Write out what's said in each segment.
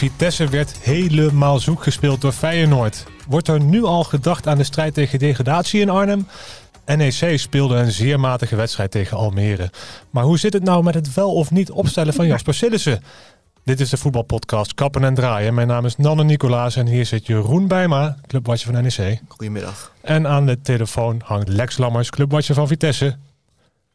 Vitesse werd helemaal zoek gespeeld door Feyenoord. Wordt er nu al gedacht aan de strijd tegen degradatie in Arnhem? NEC speelde een zeer matige wedstrijd tegen Almere. Maar hoe zit het nou met het wel of niet opstellen van Jasper Sillissen? Dit is de voetbalpodcast Kappen en Draaien. Mijn naam is Nanne Nicolaas en hier zit Jeroen Bijma, clubwatcher van NEC. Goedemiddag. En aan de telefoon hangt Lex Lammers, clubwatcher van Vitesse.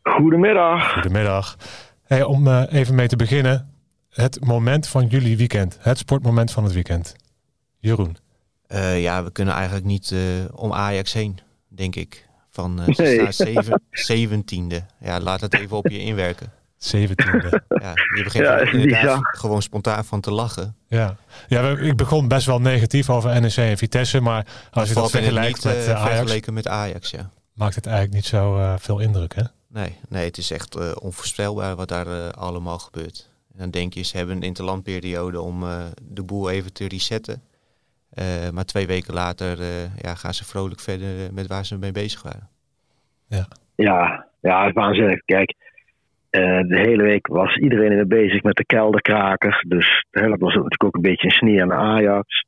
Goedemiddag. Goedemiddag. Hey, om uh, even mee te beginnen, het moment van jullie weekend. Het sportmoment van het weekend. Jeroen. Uh, ja, we kunnen eigenlijk niet uh, om Ajax heen, denk ik. Van uh, nee. zeven, zeventiende. Ja, laat het even op je inwerken. Zeventiende. Ja, je begint ja, inderdaad ja. gewoon spontaan van te lachen. Ja, ja ik begon best wel negatief over NEC en Vitesse, maar als je dat vergelijkt met Ajax, vergeleken met Ajax, ja. maakt het eigenlijk niet zo veel indruk, hè? Nee, nee, het is echt uh, onvoorspelbaar wat daar uh, allemaal gebeurt. En dan denk je, ze hebben een interlandperiode om uh, de boel even te resetten. maar twee weken later ja, gaan ze vrolijk verder met waar ze mee bezig waren. Ja, ja, ja het is waanzinnig. Kijk, de hele week was iedereen weer bezig met de kelderkrakers. Dus hè, dat was natuurlijk ook een beetje een sneer aan de Ajax.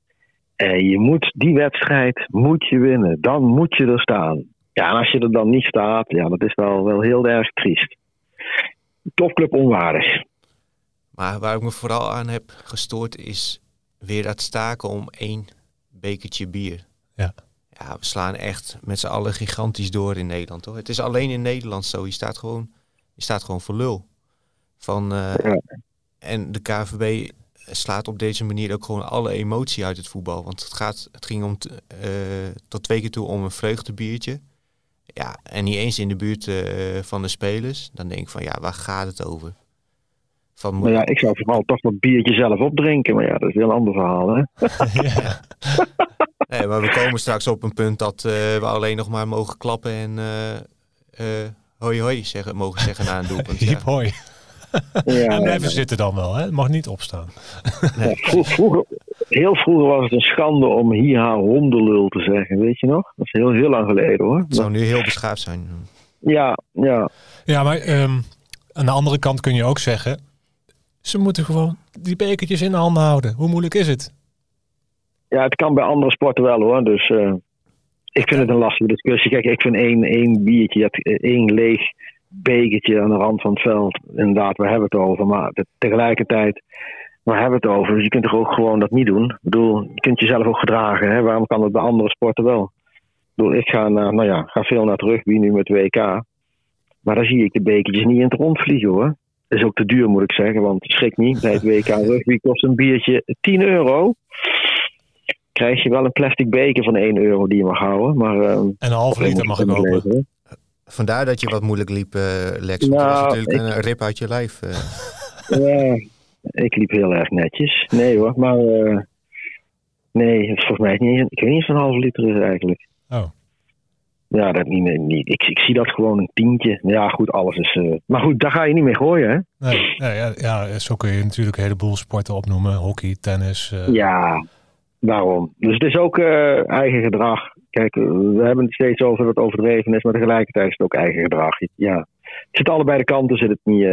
En je moet die wedstrijd moet je winnen. Dan moet je er staan. Ja, en als je er dan niet staat, ja, dat is wel, wel heel erg triest. Topclub onwaardig. Maar waar ik me vooral aan heb gestoord is weer dat staken om één bekertje bier. Ja. Ja, we slaan echt met z'n allen gigantisch door in Nederland. Hoor. Het is alleen in Nederland zo. Je staat gewoon, je staat gewoon voor lul. Van, uh, ja. En de KVB slaat op deze manier ook gewoon alle emotie uit het voetbal. Want het, gaat, het ging om uh, tot twee keer toe om een vreugdebiertje. Ja, en niet eens in de buurt uh, van de spelers. Dan denk ik van ja, waar gaat het over? Van... Maar ja, ik zou vooral toch dat biertje zelf opdrinken. Maar ja, dat is een ander verhaal, hè? ja. Nee, maar we komen straks op een punt dat uh, we alleen nog maar mogen klappen en uh, hoi hoi zeggen, mogen zeggen na een doelpunt. Hoi. Ja, en blijven zitten dan wel, hè? Het mag niet opstaan. Nee. Vroeger, heel vroeger was het een schande om hier hondenlul te zeggen, weet je nog? Dat is heel, heel lang geleden hoor. Het zou nu heel beschaafd zijn. Ja, ja. Ja, maar um, aan de andere kant kun je ook zeggen, ze moeten gewoon die bekertjes in de handen houden. Hoe moeilijk is het? Ja, het kan bij andere sporten wel hoor. Dus uh, ik vind het een lastige discussie. Kijk, ik vind één, één biertje, één leeg bekertje aan de rand van het veld. Inderdaad, we hebben het over. Maar tegelijkertijd, we hebben het over. Dus je kunt toch ook gewoon dat niet doen. Ik bedoel, je kunt jezelf ook gedragen. Hè? Waarom kan het bij andere sporten wel? Ik bedoel, ik ga, naar, nou ja, ga veel naar het rugby nu met WK. Maar daar zie ik de bekertjes niet in het rond vliegen hoor. Dat is ook te duur moet ik zeggen, want schrik niet. Bij het WK rugby kost een biertje 10 euro. Krijg je wel een plastic beker van 1 euro die je mag houden. Maar, uh, en een half liter mag ik ook. Vandaar dat je wat moeilijk liep, uh, Lex. Want nou, was natuurlijk ik... een rip uit je lijf. Uh. Ja, ik liep heel erg netjes. Nee hoor, maar uh, nee, het is volgens mij niet, ik weet niet eens een halve liter is eigenlijk. Oh. Ja, dat niet, niet. Ik, ik zie dat gewoon een tientje. Ja, goed, alles is. Uh, maar goed, daar ga je niet mee gooien, hè? Nee, ja, ja, zo kun je natuurlijk een heleboel sporten opnoemen: hockey, tennis. Uh... Ja, daarom. Dus het is ook uh, eigen gedrag. Kijk, we hebben het steeds over dat overdreven is, maar tegelijkertijd is het ook eigen gedrag. Ja, het zit allebei de kanten, zit het niet.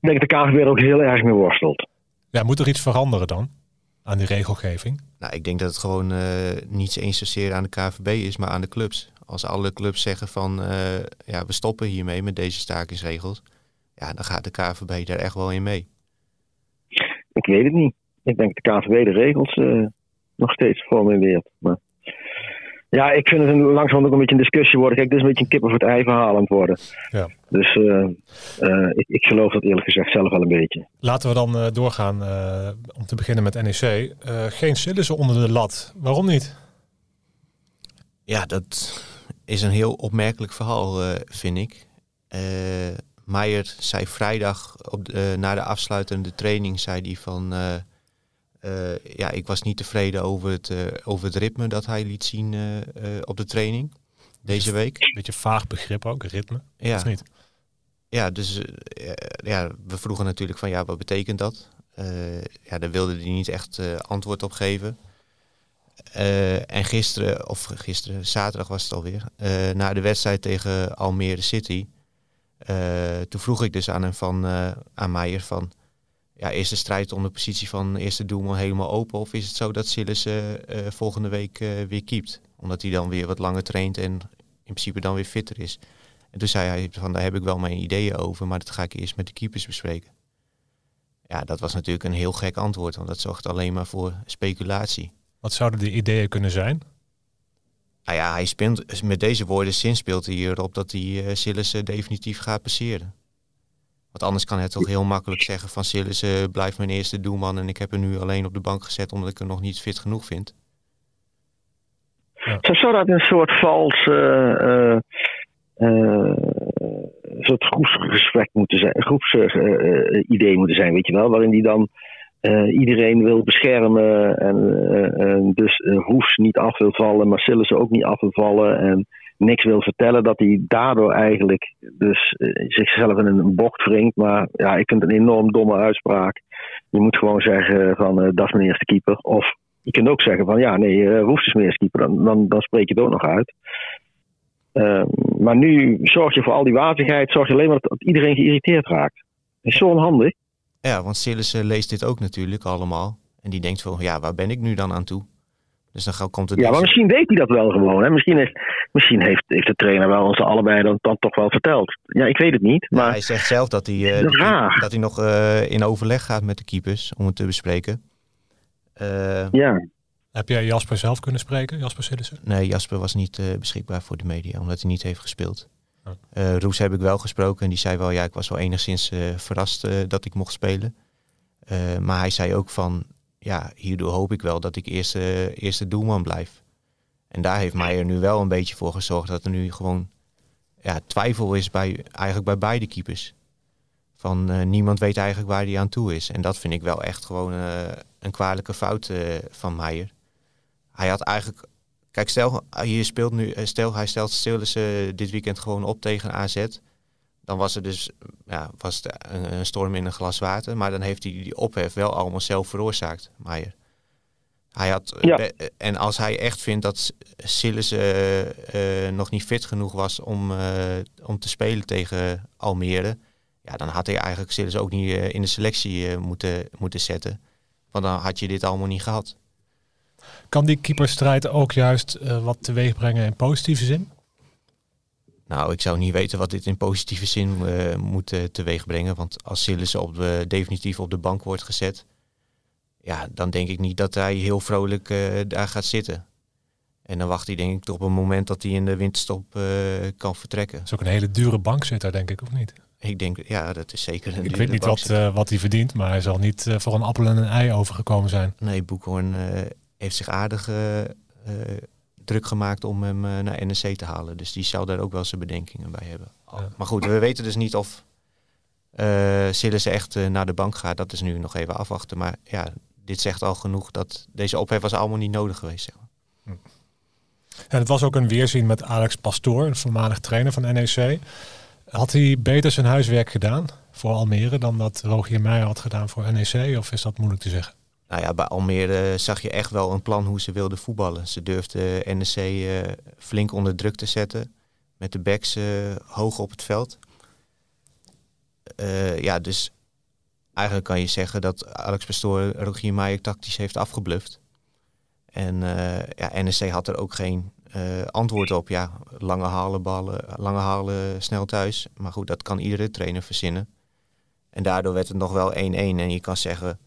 Ik denk dat de KVB er ook heel erg mee worstelt. Ja, moet er iets veranderen dan aan die regelgeving? Nou, ik denk dat het gewoon uh, niet eens zozeer aan de KVB is, maar aan de clubs. Als alle clubs zeggen van uh, ja, we stoppen hiermee met deze stakingsregels, ja, dan gaat de KVB daar echt wel in mee. Ik weet het niet. Ik denk dat de KVB de regels uh, nog steeds formuleert. Maar ja, ik vind het een, langzaam ook een beetje een discussie worden. Kijk, dit is een beetje een kippen voor het ei verhaal aan het worden. Ja. Dus uh, uh, ik, ik geloof dat eerlijk gezegd zelf wel een beetje. Laten we dan uh, doorgaan om te beginnen met NEC. geen Sillissen onder de lat. Waarom niet? Ja, dat is een heel opmerkelijk verhaal, vind ik. Meijer zei vrijdag op de, na de afsluitende training zei die van uh, ja, ik was niet tevreden over het, uh, over het ritme dat hij liet zien uh, op de training deze week. Beetje vaag begrip ook, ritme. Ja. Of niet? Ja, dus ja, we vroegen natuurlijk van ja, wat betekent dat? ja, daar wilde hij niet echt antwoord op geven. en gisteren, of gisteren, zaterdag was het alweer, na de wedstrijd tegen Almere City, toen vroeg ik dus aan hem van, aan Meijer van, ja, is de strijd om de positie van eerste doelman helemaal open? Of is het zo dat Sillis volgende week weer keept? Omdat hij dan weer wat langer traint en in principe dan weer fitter is. En toen zei hij van daar heb ik wel mijn ideeën over, maar dat ga ik eerst met de keepers bespreken. Ja, dat was natuurlijk een heel gek antwoord, want dat zorgt alleen maar voor speculatie. Wat zouden die ideeën kunnen zijn? Nou ja, hij speelt, met deze woorden zin speelt hij erop dat hij Sillissen definitief gaat passeren. Want anders kan hij toch heel makkelijk zeggen van Sillissen blijft mijn eerste doelman en ik heb hem nu alleen op de bank gezet omdat ik hem nog niet fit genoeg vind. Ja. Zou dat een soort vals uh, uh, soort groepsgesprek moeten zijn, groepsidee moeten zijn, weet je wel, waarin die dan iedereen wil beschermen en dus Hoefs niet af wil vallen, maar ze ook niet af wil vallen en niks wil vertellen, dat hij daardoor eigenlijk dus zichzelf in een bocht wringt. Maar ja, ik vind een enorm domme uitspraak. Je moet gewoon zeggen van dat is mijn eerste keeper. Of je kunt ook zeggen van ja, nee, uh, Woest is meer keeper, dan, dan, spreek je het ook nog uit. Uh, maar nu zorg je voor al die wazigheid, zorg je alleen maar dat, iedereen geïrriteerd raakt. Is zo onhandig. Ja, want Sillissen leest dit ook natuurlijk allemaal. En die denkt van, ja, waar ben ik nu dan aan toe? Dus dan komt het. Ja, maar misschien weet hij dat wel gewoon. Hè? Misschien, heeft, misschien heeft, heeft de trainer wel ons allebei dan, dan toch wel verteld. Ja, ik weet het niet. Maar... hij zegt zelf dat hij, uh, dat, hij, dat hij nog uh, in overleg gaat met de keepers om het te bespreken. Uh, ja. Heb jij Jasper zelf kunnen spreken, Jasper Sillissen? Nee, Jasper was niet uh, beschikbaar voor de media, omdat hij niet heeft gespeeld. Oh. Uh, Roes heb ik wel gesproken en die zei wel, ja, ik was wel enigszins verrast dat ik mocht spelen. maar hij zei ook van, ja, hierdoor hoop ik wel dat ik eerste, eerste doelman blijf. En daar heeft Meijer nu wel een beetje voor gezorgd dat er nu gewoon ja, twijfel is bij, eigenlijk bij beide keepers. Van uh, niemand weet eigenlijk waar hij aan toe is. En dat vind ik wel echt gewoon uh, een kwalijke fout uh, van Meijer. Hij had eigenlijk. Kijk, stel, je speelt nu, stel hij stelt ze dit weekend gewoon op tegen AZ. Dan was er dus ja, was het een, een, storm in een glas water. Maar dan heeft hij die ophef wel allemaal zelf veroorzaakt, Meijer. Hij had, ja. En als hij echt vindt dat Sillissen nog niet fit genoeg was om, om te spelen tegen Almere ja, dan had hij eigenlijk Sillis ook niet uh, in de selectie uh, moeten, moeten zetten. Want dan had je dit allemaal niet gehad. Kan die keeperstrijd ook juist uh, wat teweeg brengen in positieve zin? Nou, ik zou niet weten wat dit in positieve zin moet teweeg brengen. Want als Sillis op de, definitief op de bank wordt gezet, ja, dan denk ik niet dat hij heel vrolijk daar gaat zitten. En dan wacht hij denk ik op een moment dat hij in de winterstop kan vertrekken. Dat is ook een hele dure bankzitter, denk ik, of niet? Ik denk, ja, dat is zeker een Ik weet niet wat, uh, wat hij verdient, maar hij zal niet uh, voor een appel en een ei overgekomen zijn. Nee, Boekhoorn uh, heeft zich aardig druk gemaakt om hem naar NEC te halen. Dus die zal daar ook wel zijn bedenkingen bij hebben. Ja. Maar goed, we weten dus niet of uh, echt naar de bank gaat. Dat is nu nog even afwachten. Maar ja, dit zegt al genoeg dat deze ophef was allemaal niet nodig geweest. Zeg maar. Hm. En het was ook een weerzien met Alex Pastoor, een voormalig trainer van NEC. Had hij beter zijn huiswerk gedaan voor Almere dan dat Rogier Meijer had gedaan voor NEC? Of is dat moeilijk te zeggen? Nou ja, bij Almere zag je echt wel een plan hoe ze wilden voetballen. Ze durfden NEC uh, flink onder druk te zetten. Met de backs uh, hoog op het veld. Uh, ja, dus eigenlijk kan je zeggen dat Alex Pastoor Rogier Meijer tactisch heeft afgebluft. En ja, NEC had er ook geen uh, antwoord op. Ja, lange halen, ballen, lange halen snel thuis. Maar goed, dat kan iedere trainer verzinnen. En daardoor werd het nog wel 1-1. En je kan zeggen,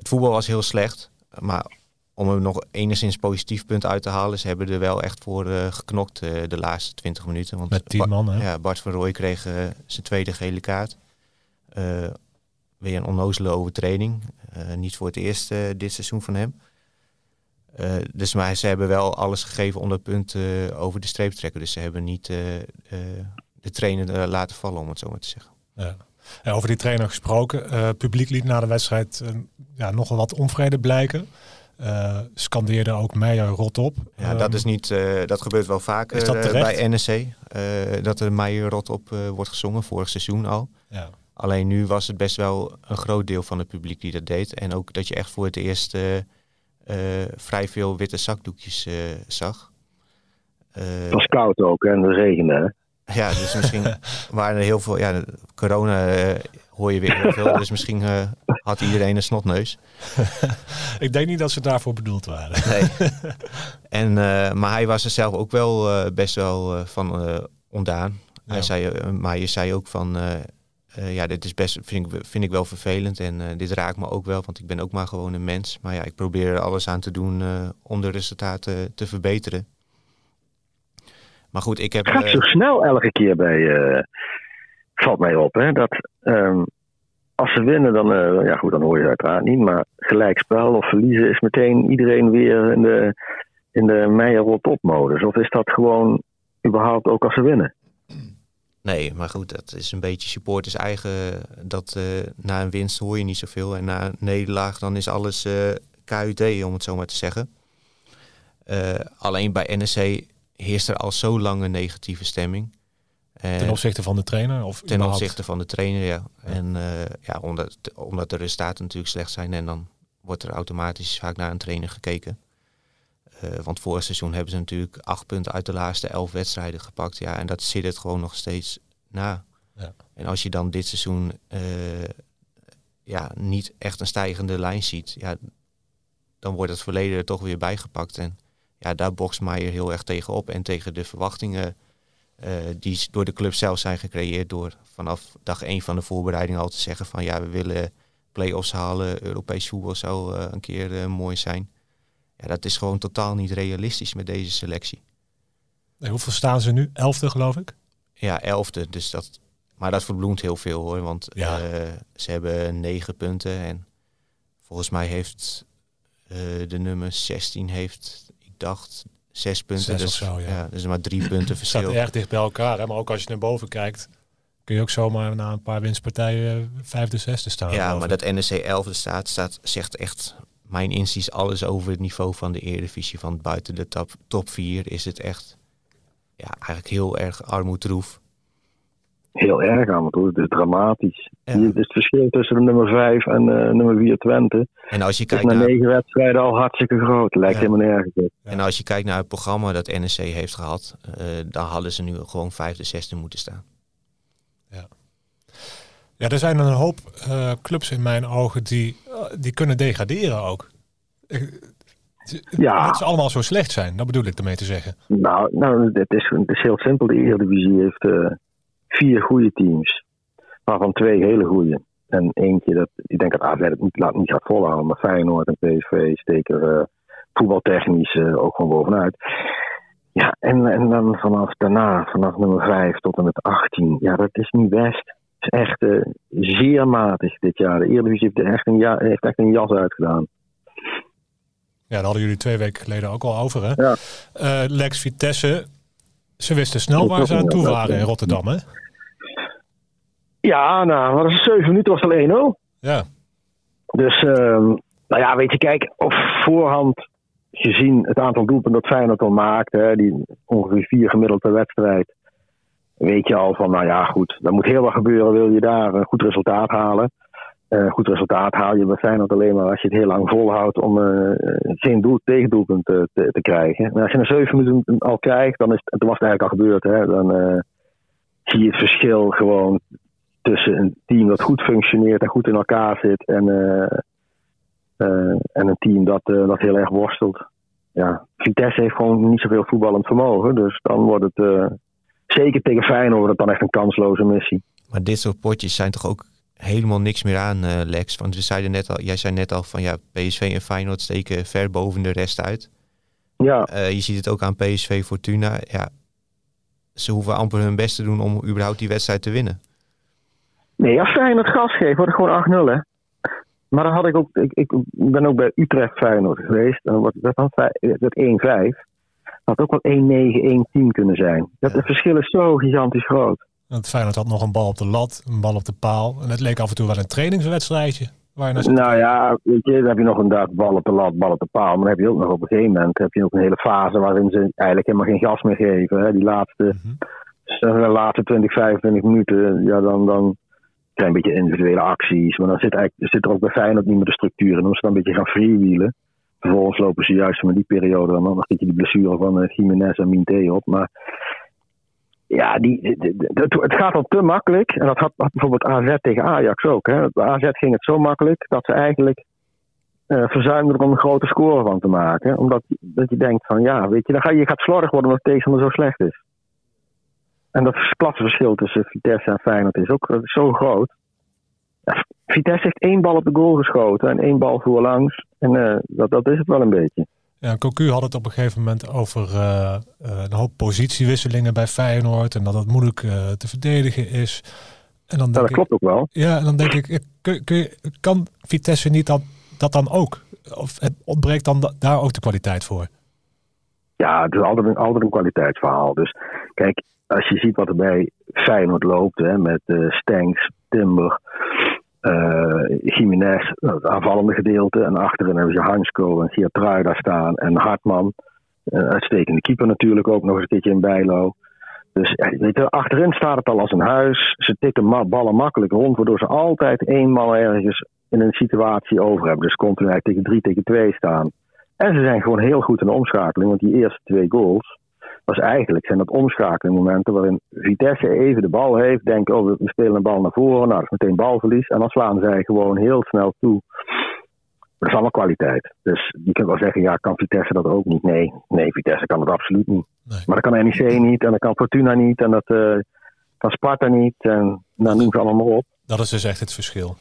het voetbal was heel slecht. Maar om er nog enigszins positief punt uit te halen, ze hebben er wel echt voor uh, geknokt uh, de laatste 20 minuten. Want Met 10 man, hè? Ja, Bart van Rooij kreeg uh, zijn tweede gele kaart. weer een onnozele overtreding. niet voor het eerst dit seizoen van hem. Dus maar ze hebben wel alles gegeven om dat punt over de streep te trekken. Dus ze hebben niet de trainer laten vallen, om het zo maar te zeggen. Ja. En over die trainer gesproken. publiek liet na de wedstrijd ja, nogal wat onvrede blijken. scandeerde ook Meijer rot op. Ja, dat, is niet, dat gebeurt wel vaker bij NEC. dat er Meijer rot op wordt gezongen, vorig seizoen al. Ja. Alleen nu was het best wel een groot deel van het publiek die dat deed. En ook dat je echt voor het eerst uh, vrij veel witte zakdoekjes uh, zag. het was koud ook en de regende. Ja, dus misschien waren er heel veel... Ja, corona uh, hoor je weer heel veel. Dus misschien uh, had iedereen een snotneus. ik denk niet dat ze daarvoor bedoeld waren. nee. En, uh, maar hij was er zelf ook wel best wel van ondaan. Ja. Hij zei, maar je zei ook van... ja, dit is best, vind, ik, vind ik wel vervelend en dit raakt me ook wel, want ik ben ook maar gewoon een mens. Maar ja, ik probeer er alles aan te doen om de resultaten te verbeteren. Maar goed, ik heb... Het gaat zo snel elke keer bij... valt mij op, hè, dat... Um, als ze winnen, dan, uh, ja goed, dan hoor je het uiteraard niet. Maar gelijkspel of verliezen is meteen iedereen weer in de, in de meijer op modus. Of is dat gewoon überhaupt ook als ze winnen? Nee, maar goed, dat is een beetje supporters eigen. Dat uh, na een winst hoor je niet zoveel. En na een nederlaag dan is alles uh, KUT, om het zo maar te zeggen. alleen bij NEC heerst er al zo lang een negatieve stemming. Ten opzichte van de trainer? Of ten opzichte van de trainer, ja. En uh, ja, omdat, omdat de resultaten natuurlijk slecht zijn en dan wordt er automatisch vaak naar een trainer gekeken. Uh, want vorig seizoen hebben ze natuurlijk acht punten uit de laatste elf wedstrijden gepakt. Ja, en dat zit het gewoon nog steeds na. Ja. En als je dan dit seizoen ja, niet echt een stijgende lijn ziet, ja, dan wordt het verleden er toch weer bijgepakt. En ja, daar bokst Maier heel erg tegen op en tegen de verwachtingen uh, die door de club zelf zijn gecreëerd door vanaf dag één van de voorbereiding al te zeggen van ja, we willen play-offs halen, Europees voetbal zou uh, een keer uh, mooi zijn. Ja, dat is gewoon totaal niet realistisch met deze selectie. Nee, hoeveel staan ze nu? Elfde geloof ik? Ja, elfde. Dus dat, maar dat verbloemt heel veel hoor, want ja. ze hebben negen punten en volgens mij heeft de nummer 16 heeft, dacht, zes punten. dus, zo, ja. ja. dus maar drie punten verschil. Het staat erg dicht bij elkaar. Hè? Maar ook als je naar boven kijkt, kun je ook zomaar na een paar winstpartijen eh, vijfde, zesde staan. Ja, maar dat NEC 11 staat, staat, zegt echt mijn inziens alles over het niveau van de Eredivisie. Van buiten de top, top 4 is het echt ja, eigenlijk heel erg armoedroef heel erg aan het Het is dramatisch. Ja. Hier is het verschil tussen de nummer 5 en uh, nummer 4 Twente. En als je kijkt naar negen wedstrijden al hartstikke groot. Lijkt ja. helemaal nergens op. En als je kijkt naar het programma dat NEC heeft gehad, uh, dan hadden ze nu gewoon vijfde, zesde moeten staan. Ja. Ja, er zijn een hoop uh, clubs in mijn ogen die, die kunnen degraderen ook. Ja. Dat ze allemaal zo slecht zijn, dat bedoel ik ermee te zeggen. Nou, nou het, is, het is heel simpel. De Eredivisie heeft vier goede teams. Waarvan twee hele goede. En eentje, dat, ik denk dat AZ het niet, laat, niet gaat volhouden. Maar Feyenoord en PSV steken uh, voetbaltechnisch uh, ook gewoon bovenuit. Ja, en, en dan vanaf daarna, vanaf nummer 5 tot en met 18. Ja, dat is niet best. Het is echt uh, zeer matig dit jaar. De Eredivisie heeft echt een, ja, heeft echt een jas uitgedaan. Ja, daar hadden jullie twee weken geleden ook al over. Hè? Ja. Lex Vitesse, ze wisten snel waar ze aan toe waren in Rotterdam, hè? Ja, nou, wat is zeven minuten was al 1-0. Ja. Dus, um, nou ja, weet je, kijk, op voorhand gezien het aantal doelpunten dat Feyenoord al maakt, hè, die ongeveer vier gemiddeld per wedstrijd, weet je al van, nou ja, goed, er moet heel wat gebeuren, wil je daar een goed resultaat halen. Uh, goed resultaat haal je bij Feyenoord alleen maar als je het heel lang volhoudt om uh, geen doel, tegendoelpunt te, te, te, krijgen. Maar als je na zeven minuten al krijgt, dan is het, was het eigenlijk al gebeurd. Hè, dan zie je het verschil gewoon tussen een team dat goed functioneert en goed in elkaar zit en, en een team dat, dat heel erg worstelt. Ja, Vitesse heeft gewoon niet zoveel voetballend vermogen. Dus dan wordt het zeker tegen Feyenoord dan echt een kansloze missie. Maar dit soort potjes zijn toch ook helemaal niks meer aan, Lex? Want we zeiden net al, jij zei net al van ja, PSV en Feyenoord steken ver boven de rest uit. Ja. je ziet het ook aan PSV Fortuna. Ja, ze hoeven amper hun best te doen om überhaupt die wedstrijd te winnen. Nee, als Feyenoord gas geeft, wordt het gewoon 8-0 hè. Maar dan had ik ook, ik, ik ben ook bij Utrecht Feyenoord geweest. En dan wordt dat dan 1-5. Had ook wel 1-9, 1-10 kunnen zijn. Dat, Het verschil is zo gigantisch groot. Want Feyenoord had nog een bal op de lat, een bal op de paal. En het leek af en toe wel een trainingswedstrijdje. Waar je nou ja, weet je, dan heb je nog inderdaad bal op de lat, bal op de paal. Maar dan heb je ook nog op een gegeven moment heb je ook een hele fase waarin ze eigenlijk helemaal geen gas meer geven. Hè. Die laatste, mm -hmm. de laatste 20, 25 minuten, ja, dan, dan een beetje individuele acties. Maar dan zit, eigenlijk, zit er ook bij Feyenoord niet meer de structuur in. Dan ze dan een beetje gaan freewheelen. Vervolgens lopen ze juist met die periode dan nog een beetje die blessure van uh, Jiménez en Minte op. Maar ja, die, het, het gaat al te makkelijk. En dat had, bijvoorbeeld AZ tegen Ajax ook. Hè. AZ ging het zo makkelijk dat ze eigenlijk uh, verzuimden er om een grote score van te maken. Omdat dat je denkt van ja, weet je, dan ga je, gaat slordig worden omdat tegenstander zo slecht is. En dat klassenverschil tussen Vitesse en Feyenoord is ook zo groot. Vitesse heeft één bal op de goal geschoten en één bal voorlangs. En uh, dat, dat is het wel een beetje. Ja, Cocu had het op een gegeven moment over uh, een hoop positiewisselingen bij Feyenoord. En dat het moeilijk uh, te verdedigen is. En dan denk ja, dat klopt ook wel. Ja, en dan denk ik, kun, kun, kan Vitesse niet dan, dat dan ook? Of ontbreekt dan daar ook de kwaliteit voor? Ja, het is altijd een, altijd een kwaliteitsverhaal. Dus kijk, als je ziet wat er bij Feyenoord loopt, hè, met uh, Stenks, Timber, Jiménez, het aanvallende gedeelte. En achterin hebben ze Hansko en daar staan en Hartman. Uh, uitstekende keeper natuurlijk ook nog een keertje in Bijlo. Dus weet achterin staat het al als een huis. Ze tikken ballen makkelijk rond, waardoor ze altijd één man ergens in een situatie over hebben. Dus continu tegen 3 tegen 2 staan. En ze zijn gewoon heel goed in de omschakeling, want die eerste twee goals was eigenlijk zijn dat omschakelingmomenten waarin Vitesse even de bal heeft, denkt, oh, we spelen een bal naar voren, nou, dat is meteen balverlies. En dan slaan zij gewoon heel snel toe. Dat is allemaal kwaliteit. Dus je kunt wel zeggen, ja, kan Vitesse dat ook niet? Nee, nee Vitesse kan dat absoluut niet. Maar dat kan NEC niet, en dat kan Fortuna niet, en dat uh, kan Sparta niet, en nou, noem ze allemaal op. Dat is dus echt het verschil.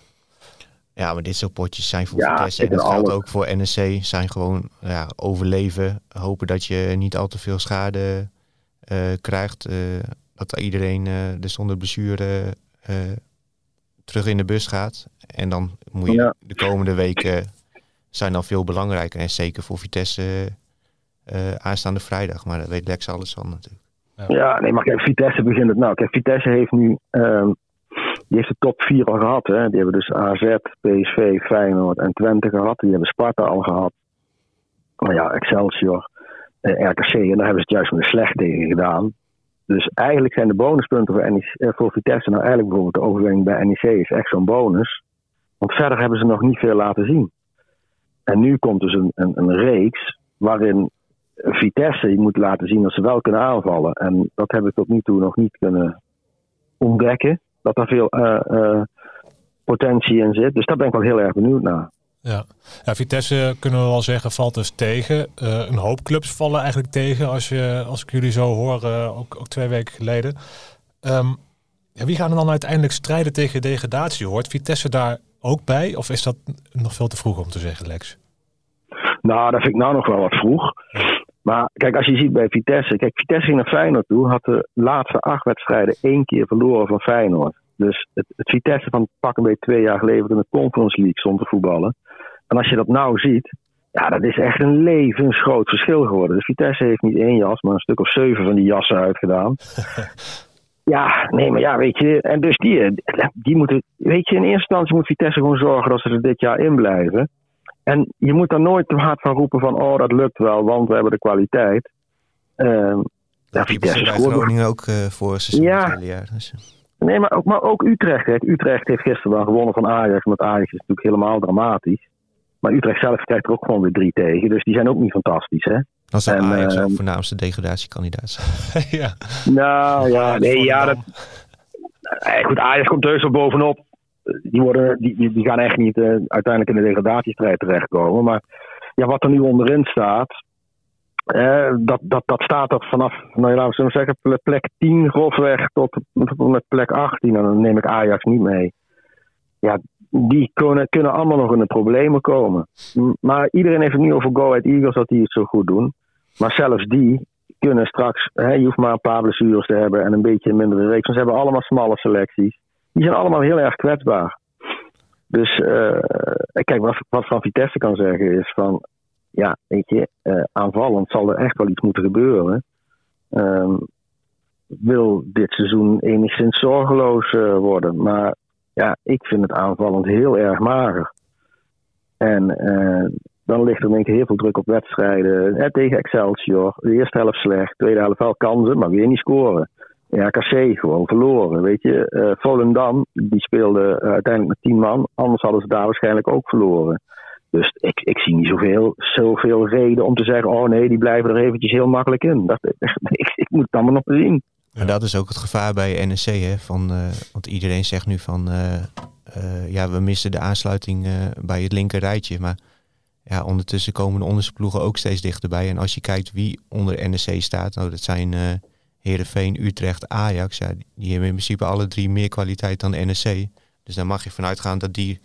Ja, maar dit soort potjes zijn voor ja, Vitesse en dat geldt ook voor NEC. Zijn gewoon ja, overleven. Hopen dat je niet al te veel schade uh, krijgt. Uh, dat iedereen uh, er zonder blessure terug in de bus gaat. En dan moet je ja. de komende weken zijn dan veel belangrijker. En zeker voor Vitesse aanstaande vrijdag. Maar dat weet Lex alles van natuurlijk. Ja, ja nee, maar kijk, Vitesse begint het nou. Kijk, Vitesse heeft nu ehm, die heeft de top 4 al gehad. Hè. Die hebben dus AZ, PSV, Feyenoord en Twente gehad. Die hebben Sparta al gehad. Nou ja, Excelsior, eh, RKC. En daar hebben ze het juist met een slecht tegen gedaan. Dus eigenlijk zijn de bonuspunten voor, eh, Vitesse, nou eigenlijk bijvoorbeeld de overwinning bij NEC is echt zo'n bonus. Want verder hebben ze nog niet veel laten zien. En nu komt dus een, een, een reeks waarin Vitesse moet laten zien dat ze wel kunnen aanvallen. En dat hebben we tot nu toe nog niet kunnen ontdekken dat daar veel eh, eh, potentie in zit. Dus daar ben ik wel heel erg benieuwd naar. Ja. ja, Vitesse kunnen we wel zeggen valt dus tegen. Uh, een hoop clubs vallen eigenlijk tegen als, je, als ik jullie zo hoor, ook, ook twee weken geleden. Um, ja, wie gaan er dan uiteindelijk strijden tegen degradatie? Hoort Vitesse daar ook bij? Of is dat nog veel te vroeg om te zeggen, Lex? Nou, dat vind ik nou nog wel wat vroeg. Maar kijk, als je ziet bij Vitesse. Kijk, Vitesse ging naar Feyenoord toe. Had de laatste acht wedstrijden één keer verloren van Feyenoord. Dus het, het Vitesse van pak een beetje twee jaar geleden in de Conference League stond te voetballen. En als je dat nou ziet. Ja, dat is echt een levensgroot verschil geworden. Dus Vitesse heeft niet één jas, maar een stuk of zeven van die jassen uitgedaan. ja, nee, maar ja, weet je. En dus die, die moeten. Weet je, in eerste instantie moet Vitesse gewoon zorgen dat ze er dit jaar in blijven. En je moet daar nooit te hard van roepen van, oh dat lukt wel, want we hebben de kwaliteit. Uh, ja, Vitesse scoort ook uh, voor seizoen ja. jaar. Dus. Nee, maar ook, maar ook Utrecht. Hè. Utrecht heeft gisteren wel gewonnen van Ajax, want Ajax is natuurlijk helemaal dramatisch. Maar Utrecht zelf krijgt er ook gewoon weer drie tegen, dus die zijn ook niet fantastisch. Hè? Dan zou Ajax uh, ook voornaamste degradatiekandidaat zijn. ja. Nou ja, nee, ja, dat, goed, Ajax komt heus wel bovenop die, worden, die, die gaan echt niet uh, uiteindelijk in de degradatiestrijd terechtkomen. Maar ja, wat er nu onderin staat, uh, dat, dat, dat staat er vanaf, nou, laten we zeggen, plek 10 grofweg tot, tot met plek 18. En dan neem ik Ajax niet mee. Ja, die kunnen, kunnen allemaal nog in de problemen komen. Maar iedereen heeft het nu over Go Ahead Eagles dat die het zo goed doen. Maar zelfs die kunnen straks, hè, je hoeft maar een paar blessures te hebben en een beetje een mindere reeks. ze hebben allemaal smalle selecties die zijn allemaal heel erg kwetsbaar. Dus uh, kijk, wat, wat Van Vitesse kan zeggen is van, ja, weet je, uh, aanvallend zal er echt wel iets moeten gebeuren. Um, wil dit seizoen enigszins zorgeloos worden. Maar ja, ik vind het aanvallend heel erg mager. En dan ligt er denk ik heel veel druk op wedstrijden. tegen Excelsior, de eerste helft slecht, tweede helft wel kansen, maar weer niet scoren. RKC gewoon verloren. Weet je, uh, Volendam die speelde uh, uiteindelijk met tien man. Anders hadden ze daar waarschijnlijk ook verloren. Dus ik, ik zie niet zoveel, zoveel reden om te zeggen: oh nee, die blijven er eventjes heel makkelijk in. Dat, ik, ik moet het allemaal nog zien. En dat is ook het gevaar bij NEC. Hè, van, want iedereen zegt nu van ja, we missen de aansluiting bij het linker rijtje. Maar ja, ondertussen komen de onderste ploegen ook steeds dichterbij. En als je kijkt wie onder NEC staat, nou, dat zijn Heerenveen, Utrecht, Ajax. Ja, die hebben in principe alle drie meer kwaliteit dan NEC. Dus dan mag je vanuit gaan dat die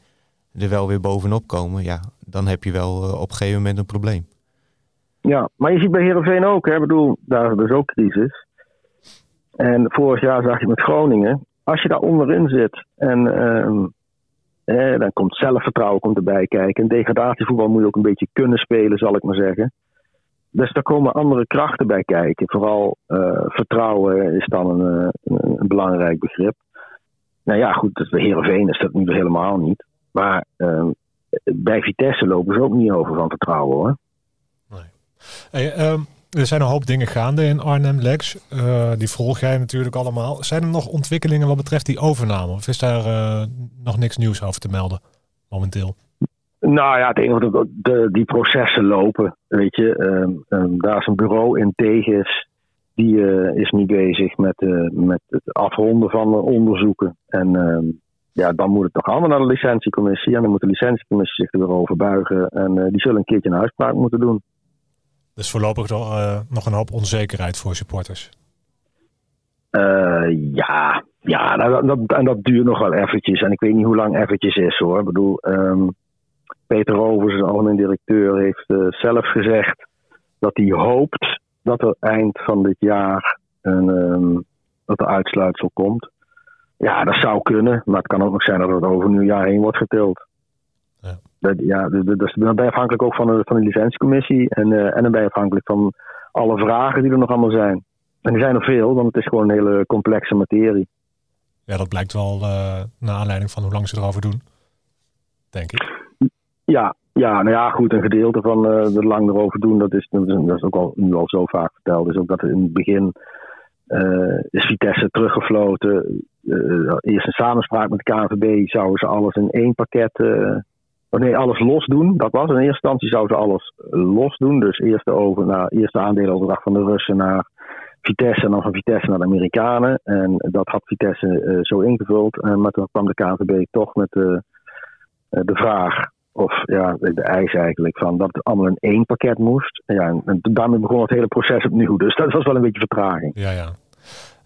er wel weer bovenop komen. Ja, dan heb je wel uh, op een gegeven moment een probleem. Ja, maar je ziet bij Heerenveen ook, hè, ik bedoel, daar is dus ook crisis. En vorig jaar zag je met Groningen, als je daar onderin zit en uh, eh, dan komt zelfvertrouwen komt erbij kijken. En degradatievoetbal moet je ook een beetje kunnen spelen, zal ik maar zeggen. Dus daar komen andere krachten bij kijken. Vooral uh, vertrouwen is dan een, eh, een, een, belangrijk begrip. Nou ja, goed, bij Heerenveen is dat nu helemaal niet. Maar uh, bij Vitesse lopen ze ook niet over van vertrouwen hoor. Nee. Um, er zijn een hoop dingen gaande in Arnhem, Lex. Uh, die volg jij natuurlijk allemaal. Zijn er nog ontwikkelingen wat betreft die overname? Of is daar nog niks nieuws over te melden momenteel? Nou ja, het enige dat de, die processen lopen. Weet je, um, um, daar is een bureau in Tegens. Die uh, is nu bezig met, met het afronden van onderzoeken. En um, ja, dan moet het toch allemaal naar de licentiecommissie. En dan moet de licentiecommissie zich er weer over buigen. En die zullen een keertje een uitspraak moeten doen. Dus voorlopig toch, nog een hoop onzekerheid voor supporters. Ja, ja dat, dat, en dat duurt nog wel eventjes. En ik weet niet hoe lang eventjes is hoor. Ik bedoel, um, Peter Rovers, de algemeen directeur, heeft uh, zelf gezegd dat hij hoopt dat er eind van dit jaar een, um, dat er uitsluitsel komt. Ja, dat zou kunnen, maar het kan ook nog zijn dat het over een jaar heen wordt getild. Ja. Dat, ja, dus dan ben je afhankelijk ook van de, van de licentiecommissie en, uh, en dan ben je afhankelijk van alle vragen die er nog allemaal zijn. En die zijn er veel, want het is gewoon een hele complexe materie. Ja, dat blijkt wel uh, naar aanleiding van hoe lang ze erover doen, denk ik. Ja, ja, nou ja, goed, een gedeelte van uh, lang erover doen, dat is, dat is, ook al, nu al zo vaak verteld. Dus ook dat in het begin uh, is Vitesse teruggefloten. Uh, eerst een samenspraak met de KNVB zouden ze alles in één pakket nee, alles los doen. Dat was in eerste instantie zouden ze alles los doen. Dus eerst de, over, naar, eerst de aandeleenoverdracht van de Russen naar Vitesse en dan van Vitesse naar de Amerikanen. En dat had Vitesse zo ingevuld. Maar toen kwam de KNVB toch met de vraag, of ja, de eis eigenlijk, van dat het allemaal in één pakket moest. Ja, en, daarmee begon het hele proces opnieuw. Dus dat was wel een beetje vertraging. Ja, ja.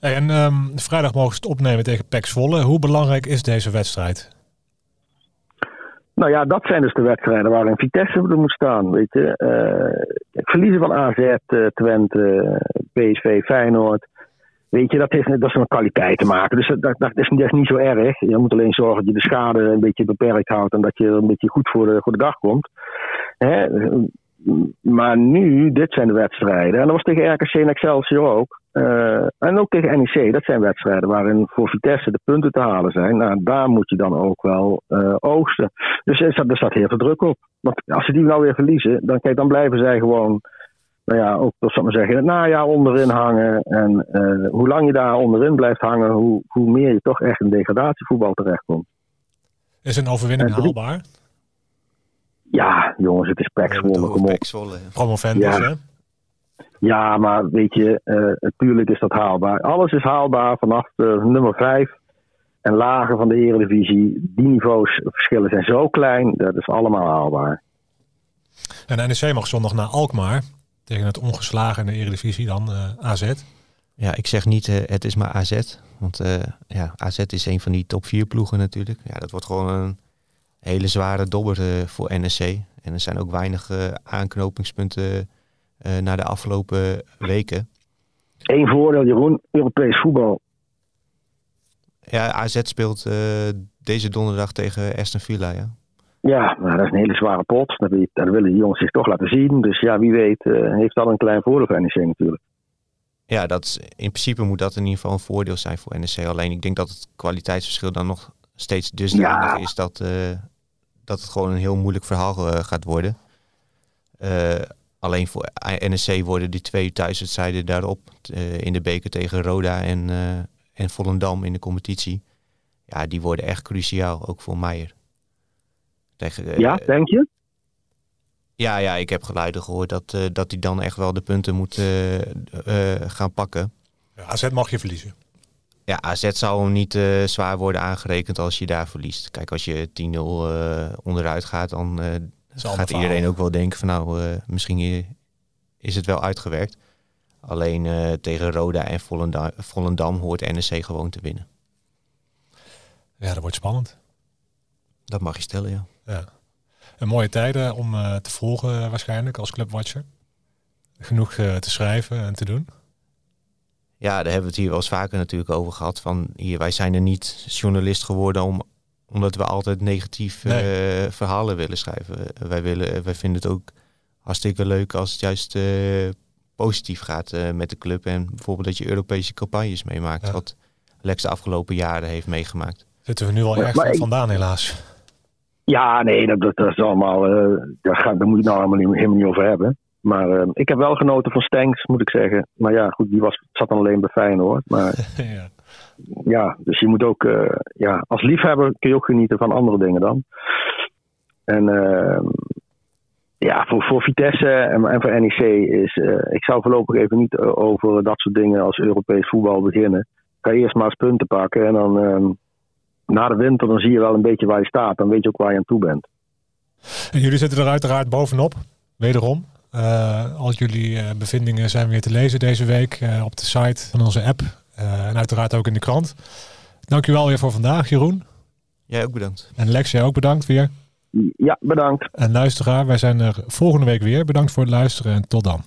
Hey, en um, vrijdag mogen ze het opnemen tegen PEC Zwolle. Hoe belangrijk is deze wedstrijd? Nou ja, dat zijn dus de wedstrijden waarin Vitesse er moet staan. Weet je. Uh, verliezen van AZ, uh, Twente, PSV, Feyenoord. Weet je, dat heeft, dat is een kwaliteit te maken. Dus dat, dat, is, niet zo erg. Je moet alleen zorgen dat je de schade een beetje beperkt houdt en dat je een beetje goed voor de, dag komt. Hè? Maar nu, dit zijn de wedstrijden. En dat was tegen RKC en Excelsior ook. Uh, en ook tegen NEC. Dat zijn wedstrijden waarin voor Vitesse de punten te halen zijn. Nou, daar moet je dan ook wel uh, oogsten. Dus er staat, er staat heel veel druk op. Want als ze die nou weer verliezen, dan, kijk, dan blijven zij gewoon... Nou ja, ook dat zal maar zeggen, in het najaar onderin hangen. En uh, hoe lang je daar onderin blijft hangen, hoe, hoe meer je toch echt in degradatievoetbal terechtkomt. Is een overwinning haalbaar? Ja, jongens, het is Pek Zwolle, kom op. Promovendus, ja. hè? Ja, maar weet je, uh, natuurlijk is dat haalbaar. Alles is haalbaar vanaf de nummer 5 en lager van de Eredivisie. Die niveaus verschillen zijn zo klein, dat is allemaal haalbaar. En NEC mag zondag naar Alkmaar tegen het ongeslagen in de Eredivisie dan uh, AZ. Ja, ik zeg niet uh, het is maar AZ, want ja, AZ is een van die top 4 ploegen natuurlijk. Ja, dat wordt gewoon een hele zware dobber voor NEC. En er zijn ook weinig aanknopingspunten uh, naar de afgelopen weken. Eén voordeel, Jeroen, Europees voetbal. Ja, AZ speelt uh, deze donderdag tegen Aston Villa, ja. Ja, maar dat is een hele zware pot. Daar willen die jongens zich toch laten zien. Dus ja, wie weet uh, heeft dat een klein voordeel voor NEC natuurlijk. Ja, dat is, in principe moet dat in ieder geval een voordeel zijn voor NEC. Alleen ik denk dat het kwaliteitsverschil dan nog steeds dusdanig ja. is dat, uh, dat het gewoon een heel moeilijk verhaal gaat worden. Alleen voor NEC worden die twee thuiswedstrijden daarop in de beker tegen Roda en, en Volendam in de competitie. Ja, die worden echt cruciaal, ook voor Meijer. Tegen, uh, ja, denk je? Ja, ja, ik heb geluiden gehoord dat, dat hij dan echt wel de punten moet gaan pakken. Ja, AZ mag je verliezen. Ja, AZ zou hem niet uh, zwaar worden aangerekend als je daar verliest. Kijk, als je 10-0 uh, onderuit gaat, dan uh, gaat iedereen ook wel denken van nou, misschien is het wel uitgewerkt. Alleen tegen Roda en Volendam, Volendam hoort NEC gewoon te winnen. Ja, dat wordt spannend. Dat mag je stellen, ja. Ja. Een mooie tijden om te volgen waarschijnlijk als clubwatcher. Genoeg te schrijven en te doen. Ja, daar hebben we het hier wel eens vaker natuurlijk over gehad. Van hier, wij zijn er niet journalist geworden om, omdat we altijd negatief nee. uh, verhalen willen schrijven. Wij, willen, wij vinden het ook hartstikke leuk als het juist uh, positief gaat uh, met de club. En bijvoorbeeld dat je Europese campagnes meemaakt. Ja. Wat Lex de afgelopen jaren heeft meegemaakt. Zitten we nu al erg vandaan helaas. Ja, nee, dat, dat, dat is allemaal. daar, gaat, daar moet je nou helemaal niet, helemaal niet over hebben. Maar uh, ik heb wel genoten van Stenks, moet ik zeggen. Maar ja, goed, die was, zat dan alleen bij Feyenoord. Maar ja. ja, dus je moet ook, uh, ja, als liefhebber kun je ook genieten van andere dingen dan. En uh, ja, voor, voor Vitesse en, en voor NEC is, ik zou voorlopig even niet over dat soort dingen als Europees voetbal beginnen. Ga eerst maar eens punten pakken en dan ehm, na de winter dan zie je wel een beetje waar je staat. Dan weet je ook waar je aan toe bent. En jullie zitten er uiteraard bovenop, wederom. Uh, al jullie uh, bevindingen zijn weer te lezen deze week uh, op de site van onze app. en uiteraard ook in de krant. Dankjewel weer voor vandaag, Jeroen. Jij ook bedankt. En Lex, jij ook bedankt weer. Ja, bedankt. En luisteraar, wij zijn er volgende week weer. Bedankt voor het luisteren en tot dan.